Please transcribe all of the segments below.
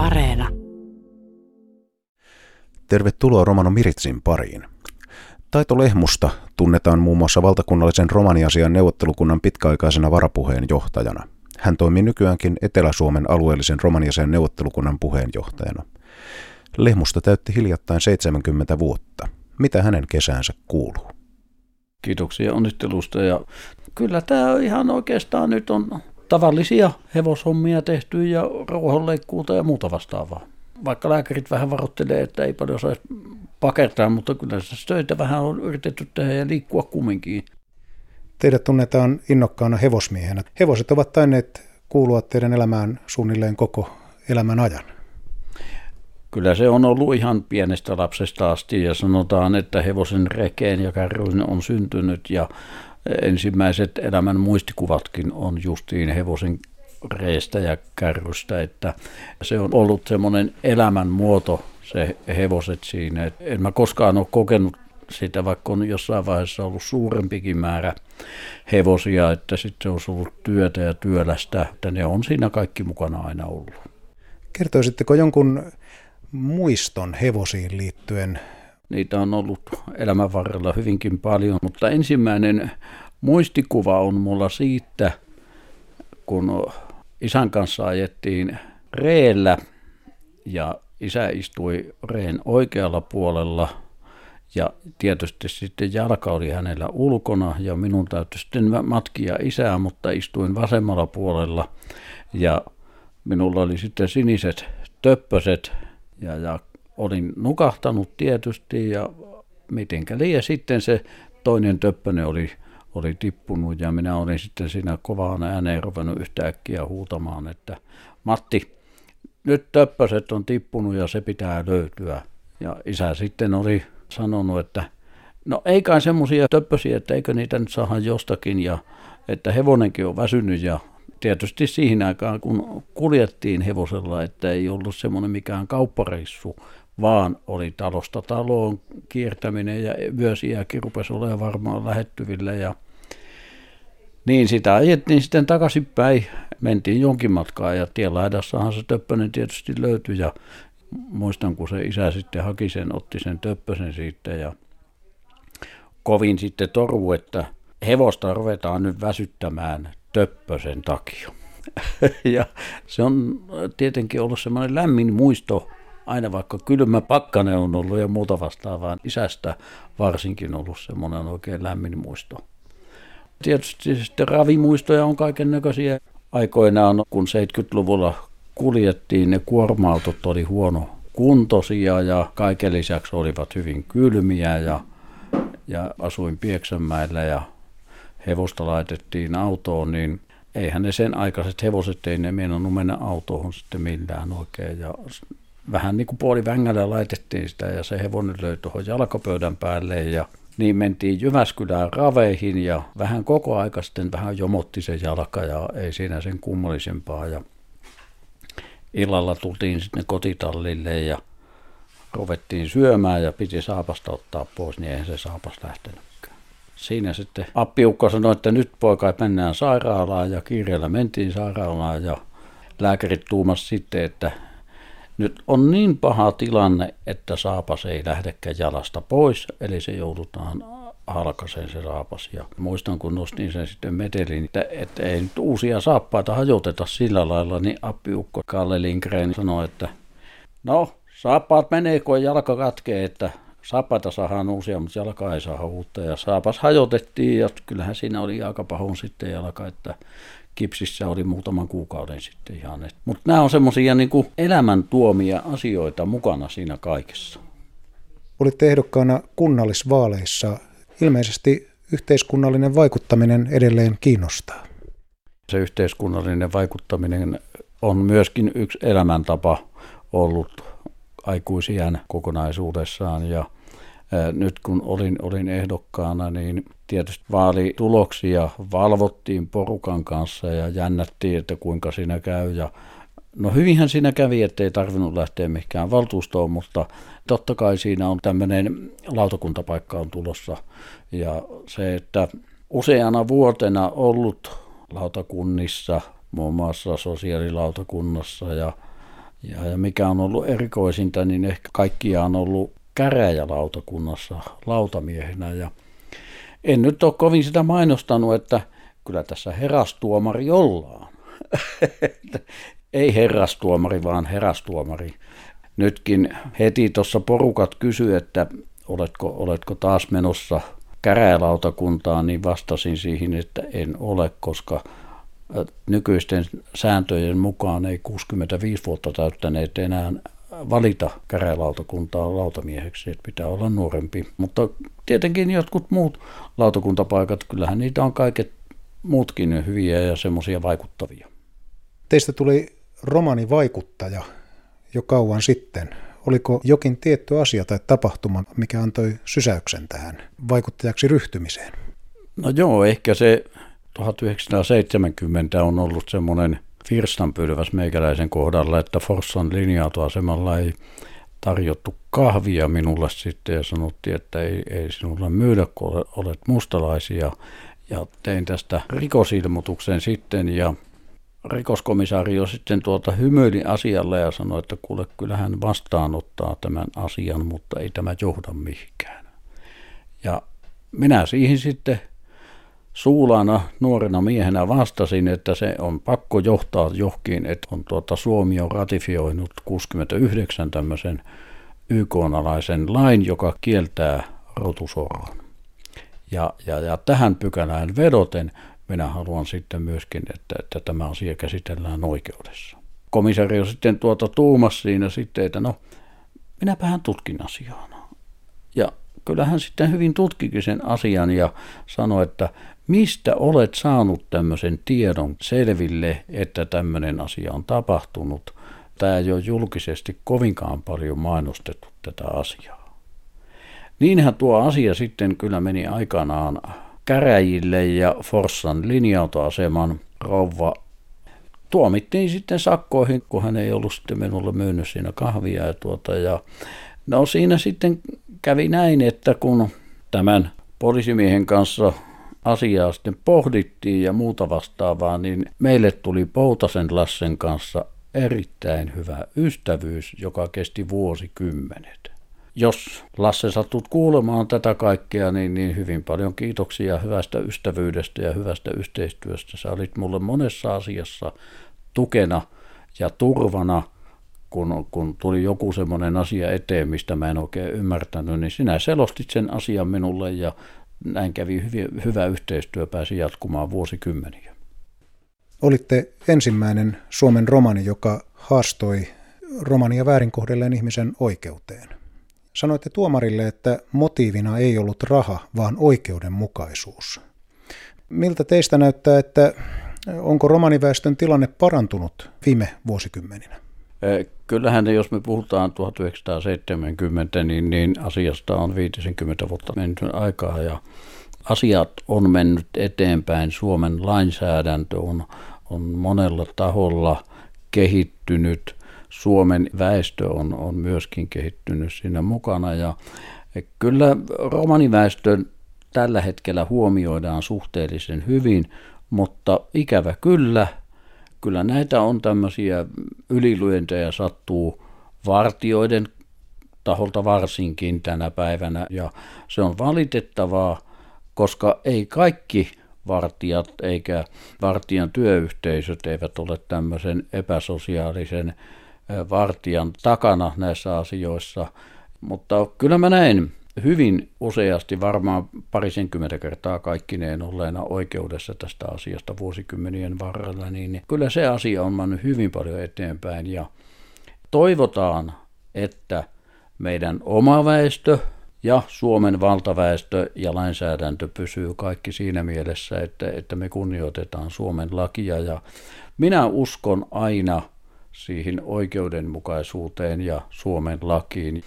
Areena. Tervetuloa Romano Miritsin pariin. Taito Lehmusta tunnetaan muun muassa valtakunnallisen romaniasian neuvottelukunnan pitkäaikaisena varapuheenjohtajana. Hän toimii nykyäänkin Etelä-Suomen alueellisen romaniasian neuvottelukunnan puheenjohtajana. Lehmusta täytti hiljattain 70 vuotta. Mitä hänen kesäänsä kuuluu? Kiitoksia onnittelusta ja kyllä tämä ihan oikeastaan nyt on tavallisia hevoshommia tehty ja rauhanleikkuuta ja muuta vastaavaa. Vaikka lääkärit vähän varoittelee, että ei paljon saisi pakertaa, mutta kyllä se töitä vähän on yritetty tehdä ja liikkua kumminkin. Teidät tunnetaan innokkaana hevosmiehenä. Hevoset ovat tainneet kuulua teidän elämään suunnilleen koko elämän ajan. Kyllä se on ollut ihan pienestä lapsesta asti ja sanotaan, että hevosen rekeen ja kärryin on syntynyt ja ensimmäiset elämän muistikuvatkin on justiin hevosen reestä ja kärrystä, että se on ollut semmoinen elämän muoto, se hevoset siinä. En mä koskaan ole kokenut sitä, vaikka on jossain vaiheessa ollut suurempikin määrä hevosia, että sitten se olisi ollut työtä ja työlästä, että ne on siinä kaikki mukana aina ollut. Kertoisitteko jonkun muiston hevosiin liittyen? Niitä on ollut elämän varrella hyvinkin paljon, mutta ensimmäinen muistikuva on mulla siitä, kun isän kanssa ajettiin reellä ja isä istui reen oikealla puolella. Ja tietysti sitten jalka oli hänellä ulkona ja minun täytyy sitten matkia isää, mutta istuin vasemmalla puolella. Ja minulla oli sitten siniset töppöset ja, ja olin nukahtanut tietysti ja mitenkä liian sitten se toinen töppönen oli, oli tippunut ja minä olin sitten siinä kovaan ääneen ruvennut yhtäkkiä huutamaan, että Matti, nyt töppöset on tippunut ja se pitää löytyä. Ja isä sitten oli sanonut, että no ei kai semmoisia töppösiä, että eikö niitä nyt saada jostakin ja että hevonenkin on väsynyt ja tietysti siihen aikaan, kun kuljettiin hevosella, että ei ollut semmoinen mikään kauppareissu, vaan oli talosta taloon kiertäminen ja yösiäkin rupesi olemaan varmaan lähettyvillä ja niin sitä ajettiin sitten takaisinpäin, mentiin jonkin matkaa ja tienlaidassahan se töppönen tietysti löytyi ja muistan kun se isä sitten haki sen, otti sen töppösen siitä ja kovin sitten toru, että hevosta ruvetaan nyt väsyttämään töppösen takia. ja se on tietenkin ollut semmoinen lämmin muisto, aina vaikka kylmä pakkane on ollut ja muuta vastaavaa, isästä varsinkin ollut semmoinen oikein lämmin muisto. Tietysti sitten ravimuistoja on kaiken näköisiä. Aikoinaan, kun 70-luvulla kuljettiin, ne kuorma-autot oli huono kuntoisia ja kaiken lisäksi olivat hyvin kylmiä ja, ja asuin Pieksämäellä ja hevosta laitettiin autoon, niin eihän ne sen aikaiset hevoset, ei ne mennä autoon sitten millään oikein. Ja vähän niin kuin puoli vängällä laitettiin sitä ja se hevonen löi tuohon jalkapöydän päälle ja niin mentiin Jyväskylään raveihin ja vähän koko aika sitten vähän jomotti se jalka ja ei siinä sen kummallisempaa. Ja illalla tultiin sitten kotitallille ja ruvettiin syömään ja piti saapasta ottaa pois, niin eihän se saapas lähtenyt siinä sitten appiukko sanoi, että nyt poika mennään sairaalaan ja kiireellä mentiin sairaalaan ja lääkärit tuumas sitten, että nyt on niin paha tilanne, että saapas ei lähdekään jalasta pois, eli se joudutaan halkaseen se saapas. Ja muistan, kun nostin sen sitten metelin, että, että ei nyt uusia saappaita hajoteta sillä lailla, niin appiukko Kalle Lindgren sanoi, että no, saappaat menee, kun jalka katkee, että Saappaita saadaan uusia, mutta jalka ei saa uutta. Ja saapas hajotettiin ja kyllähän siinä oli aika pahun sitten jalka, että kipsissä oli muutaman kuukauden sitten ihan. Mutta nämä on semmoisia niin elämän tuomia asioita mukana siinä kaikessa. Olitte ehdokkaana kunnallisvaaleissa. Ilmeisesti yhteiskunnallinen vaikuttaminen edelleen kiinnostaa. Se yhteiskunnallinen vaikuttaminen on myöskin yksi elämäntapa ollut aikuisiän kokonaisuudessaan ja nyt kun olin, olin ehdokkaana, niin tietysti vaalituloksia valvottiin porukan kanssa ja jännättiin, että kuinka siinä käy. Ja no hyvinhän siinä kävi, ettei tarvinnut lähteä mihinkään valtuustoon, mutta totta kai siinä on tämmöinen lautakuntapaikka on tulossa. Ja se, että useana vuotena ollut lautakunnissa, muun muassa sosiaalilautakunnassa ja Ja, ja mikä on ollut erikoisinta, niin ehkä kaikkia on ollut käräjälautakunnassa lautamiehenä. Ja en nyt ole kovin sitä mainostanut, että kyllä tässä herastuomari ollaan. Ei herrastuomari, vaan herastuomari. Nytkin heti tuossa porukat kysyi, että oletko, oletko taas menossa käräjälautakuntaan, niin vastasin siihen, että en ole, koska nykyisten sääntöjen mukaan ei 65 vuotta täyttäneet enää valita käräjälautakuntaa lautamieheksi, että pitää olla nuorempi. Mutta tietenkin jotkut muut lautakuntapaikat, kyllähän niitä on kaiket muutkin hyviä ja semmoisia vaikuttavia. Teistä tuli romanivaikuttaja jo kauan sitten. Oliko jokin tietty asia tai tapahtuma, mikä antoi sysäyksen tähän vaikuttajaksi ryhtymiseen? No joo, ehkä se 1970 on ollut semmoinen virstanpylväs meikäläisen kohdalla, että Forssan linja-autoasemalla ei tarjottu kahvia minulle sitten ja sanottiin, että ei, ei sinulle myydä, kun olet mustalaisia. Ja tein tästä rikosilmoituksen sitten ja rikoskomisaario sitten tuota hymyili asialle ja sanoi, että kuule, kyllä hän vastaanottaa tämän asian, mutta ei tämä johda mihinkään. Ja minä siihen sitten suulana nuorena miehenä vastasin, että se on pakko johtaa johonkin, että on tuota, Suomi on ratifioinut 69 tämmöisen YK-alaisen lain, joka kieltää rotusorron. Ja, ja, ja tähän pykälään vedoten minä haluan sitten myöskin, että, että tämä asia käsitellään oikeudessa. Komisario sitten tuota tuumas siinä sitten, että no, minäpähän tutkin asiaa. Ja kyllähän sitten hyvin tutkikin sen asian ja sanoi, että mistä olet saanut tämmöisen tiedon selville, että tämmöinen asia on tapahtunut. Tämä ei ole julkisesti kovinkaan paljon mainostettu tätä asiaa. Niinhän tuo asia sitten kyllä meni aikanaan käräjille ja Forssan linja-autoaseman rouva tuomittiin sitten sakkoihin, kun hän ei ollut sitten minulle myynyt siinä kahvia. Ja, tuota, ja no siinä sitten kävi näin, että kun tämän poliisimiehen kanssa asiaa sitten pohdittiin ja muuta vastaavaa, niin meille tuli Poutasen Lassen kanssa erittäin hyvä ystävyys, joka kesti vuosikymmenet. Jos Lasse satut kuulemaan tätä kaikkea, niin, niin hyvin paljon kiitoksia hyvästä ystävyydestä ja hyvästä yhteistyöstä. Sä olit mulle monessa asiassa tukena ja turvana, kun, kun tuli joku semmoinen asia eteen, mistä mä en oikein ymmärtänyt, niin sinä selostit sen asian minulle ja näin kävi hyvin, hyvä yhteistyö, pääsi jatkumaan vuosikymmeniä. Olitte ensimmäinen Suomen romani, joka haastoi romania väärin kohdelleen ihmisen oikeuteen. Sanoitte tuomarille, että motiivina ei ollut raha, vaan oikeudenmukaisuus. Miltä teistä näyttää, että onko romaniväestön tilanne parantunut viime vuosikymmeninä? Kyllähän jos me puhutaan 1970, niin, niin asiasta on 50 vuotta mennyt aikaa ja asiat on mennyt eteenpäin. Suomen lainsäädäntö on, on monella taholla kehittynyt. Suomen väestö on, on myöskin kehittynyt siinä mukana ja kyllä romaniväestö tällä hetkellä huomioidaan suhteellisen hyvin, mutta ikävä kyllä – kyllä näitä on tämmöisiä ylilyöntejä sattuu vartioiden taholta varsinkin tänä päivänä. Ja se on valitettavaa, koska ei kaikki vartijat eikä vartijan työyhteisöt eivät ole tämmöisen epäsosiaalisen vartijan takana näissä asioissa, mutta kyllä mä näin hyvin useasti, varmaan parisenkymmentä kertaa kaikkineen olleena oikeudessa tästä asiasta vuosikymmenien varrella, niin kyllä se asia on mennyt hyvin paljon eteenpäin. Ja toivotaan, että meidän oma väestö ja Suomen valtaväestö ja lainsäädäntö pysyy kaikki siinä mielessä, että, että me kunnioitetaan Suomen lakia. Ja minä uskon aina siihen oikeudenmukaisuuteen ja Suomen lakiin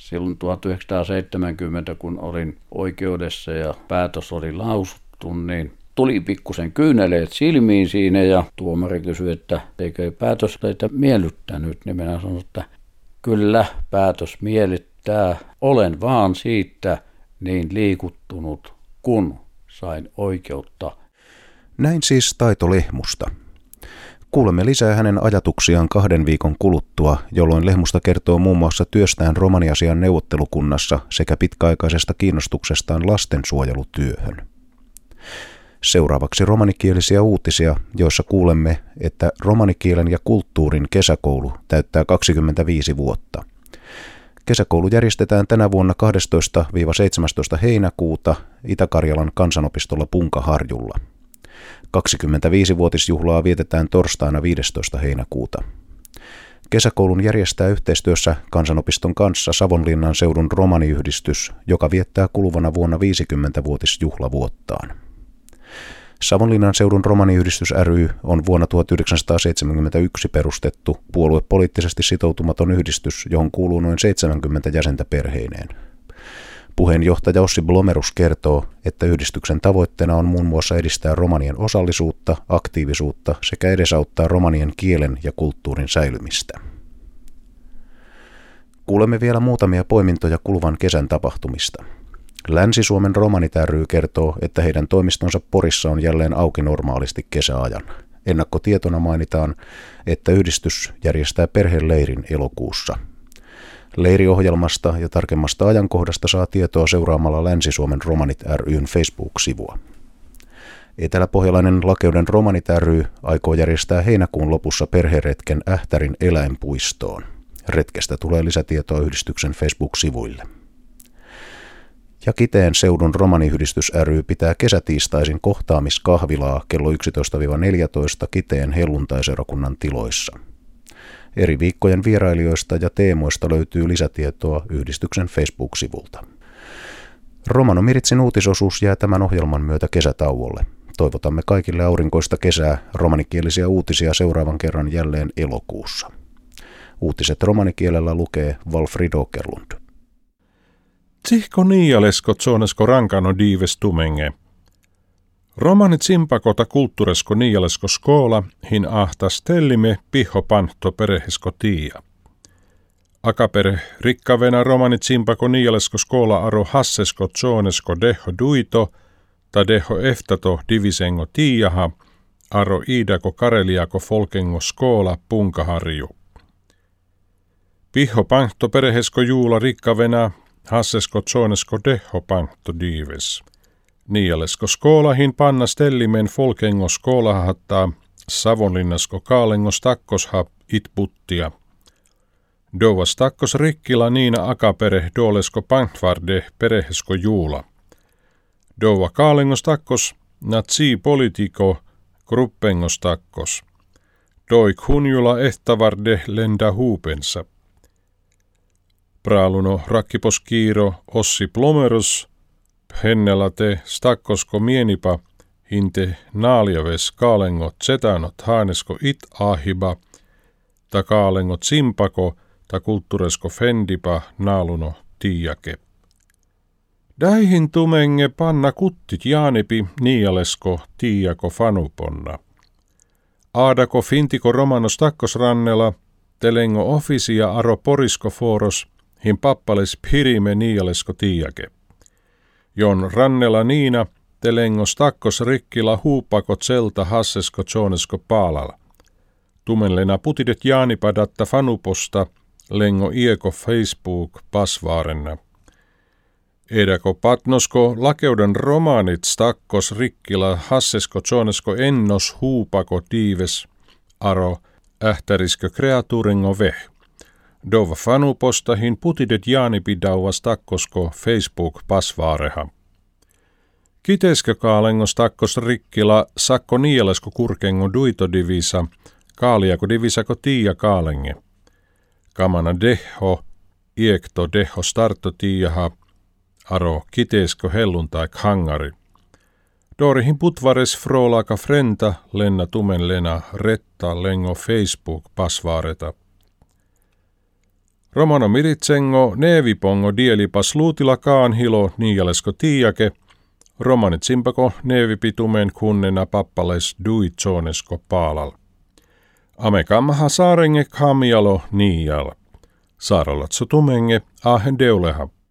silloin 1970, kun olin oikeudessa ja päätös oli lausuttu, niin tuli pikkusen kyyneleet silmiin siinä ja tuomari kysyi, että eikö päätös teitä miellyttänyt, niin minä sanoin, että kyllä päätös miellyttää, olen vaan siitä niin liikuttunut, kun sain oikeutta. Näin siis Taito Lehmusta. Kuulemme lisää hänen ajatuksiaan kahden viikon kuluttua, jolloin Lehmusta kertoo muun muassa työstään romaniasian neuvottelukunnassa sekä pitkäaikaisesta kiinnostuksestaan lastensuojelutyöhön. Seuraavaksi romanikielisiä uutisia, joissa kuulemme, että romanikielen ja kulttuurin kesäkoulu täyttää 25 vuotta. Kesäkoulu järjestetään tänä vuonna 12-17 heinäkuuta Itä-Karjalan kansanopistolla Punkaharjulla. 25-vuotisjuhlaa vietetään torstaina 15. heinäkuuta. Kesäkoulun järjestää yhteistyössä kansanopiston kanssa Savonlinnan seudun romaniyhdistys, joka viettää kuluvana vuonna 50-vuotisjuhlavuottaan. Savonlinnan seudun romaniyhdistys ry on vuonna 1971 perustettu puoluepoliittisesti sitoutumaton yhdistys, johon kuuluu noin 70 jäsentä perheineen. Puheenjohtaja Ossi Blomerus kertoo, että yhdistyksen tavoitteena on muun muassa edistää romanien osallisuutta, aktiivisuutta sekä edesauttaa romanien kielen ja kulttuurin säilymistä. Kuulemme vielä muutamia poimintoja kuluvan kesän tapahtumista. Länsi-Suomen romanit ry kertoo, että heidän toimistonsa Porissa on jälleen auki normaalisti kesäajan. Ennakkotietona mainitaan, että yhdistys järjestää perheleirin elokuussa – Leiriohjelmasta ja tarkemmasta ajankohdasta saa tietoa seuraamalla Länsi-Suomen Romanit ryn Facebook-sivua. Eteläpohjalainen Lakeuden Romanit ry aikoo järjestää heinäkuun lopussa perheretken Ähtärin eläinpuistoon. Retkestä tulee lisätietoa yhdistyksen Facebook-sivuille. Ja Kiteen seudun romaniyhdistys ry pitää kesätiistaisin kohtaamiskahvilaa kello 11-14 Kiteen helluntaiseurakunnan tiloissa – Eri viikkojen vierailijoista ja teemoista löytyy lisätietoa yhdistyksen Facebook-sivulta. Romano Miritsin uutisosuus jää tämän ohjelman myötä kesätauolle. Toivotamme kaikille aurinkoista kesää, romanikielisiä uutisia seuraavan kerran jälleen elokuussa. Uutiset romanikielellä lukee Walfrid Okerlund. Tsihko niialesko tsonesko rankano diives tumenge – Romanit simpakota kulttuuresko niialesko skoola hin ahtas tellime piho panto perehesko tiia. Akapere rikkavena romanit simpako niialesko skoola aro hassesko tsonesko deho duito ta deho eftato divisengo tiiaha aro iidako kareliako folkengo skoola punkaharju. Piho panto perehesko juula rikkavena hassesko tsonesko deho panto dives. Niialesko skoolahin panna stellimen folkengo skoolahattaa Savonlinnasko kaalengos takkosha itputtia. Dovas takkos rikkila niina akapere dolesko pantvarde perehesko juula. Dova kaalengos takkos natsi politiko gruppengos takkos. Doi kunjula ehtavarde lenda huupensa. Praaluno rakkipos kiiro Ossi Plomeros Hennellä te stakkosko mienipa hinte naaljaves kaalengo zetanot haanesko it ahiba, ta kaalengo simpako ta kulttuuresko fendipa naaluno tiiake. Däihin tumenge panna kuttit jaanipi niialesko tiiako fanuponna. Aadako fintiko romanos takkosrannella, telengo ofisia aro porisko foros, hin pappales pirime niialesko tiiake. Jon rannella niina, telengos takkos rikkila huupakot selta hassesko tsonesko paalala. Tumenlena putidet jaanipadatta fanuposta, lengo ieko Facebook pasvaarenna. Edako patnosko lakeuden romaanit stakkos rikkila hassesko tsonesko ennos huupako diives, aro ähtäriskö kreatuuringo veh. Dova fanupostahin putidet jaanipidauas takkosko Facebook pasvaareha. Kiteskö kaalengos takkos rikkila sakko nielesko kurkengo duito divisa, kaaliako divisako tiia kaalenge. Kamana deho, iekto deho starto tiiaha, aro kiteesko helluntai hangari. Dorihin putvares frolaka frenta lenna tumen lena retta lengo Facebook pasvaareta. Romano miritsengo neevipongo dielipas luutilakaan hilo niialesko tiiake, romanit simpako neevipitumen kunnena pappales duitsonesko paalal. Amekammaha saarenge kamialo niial. Saarolatso tumenge ahen deuleha.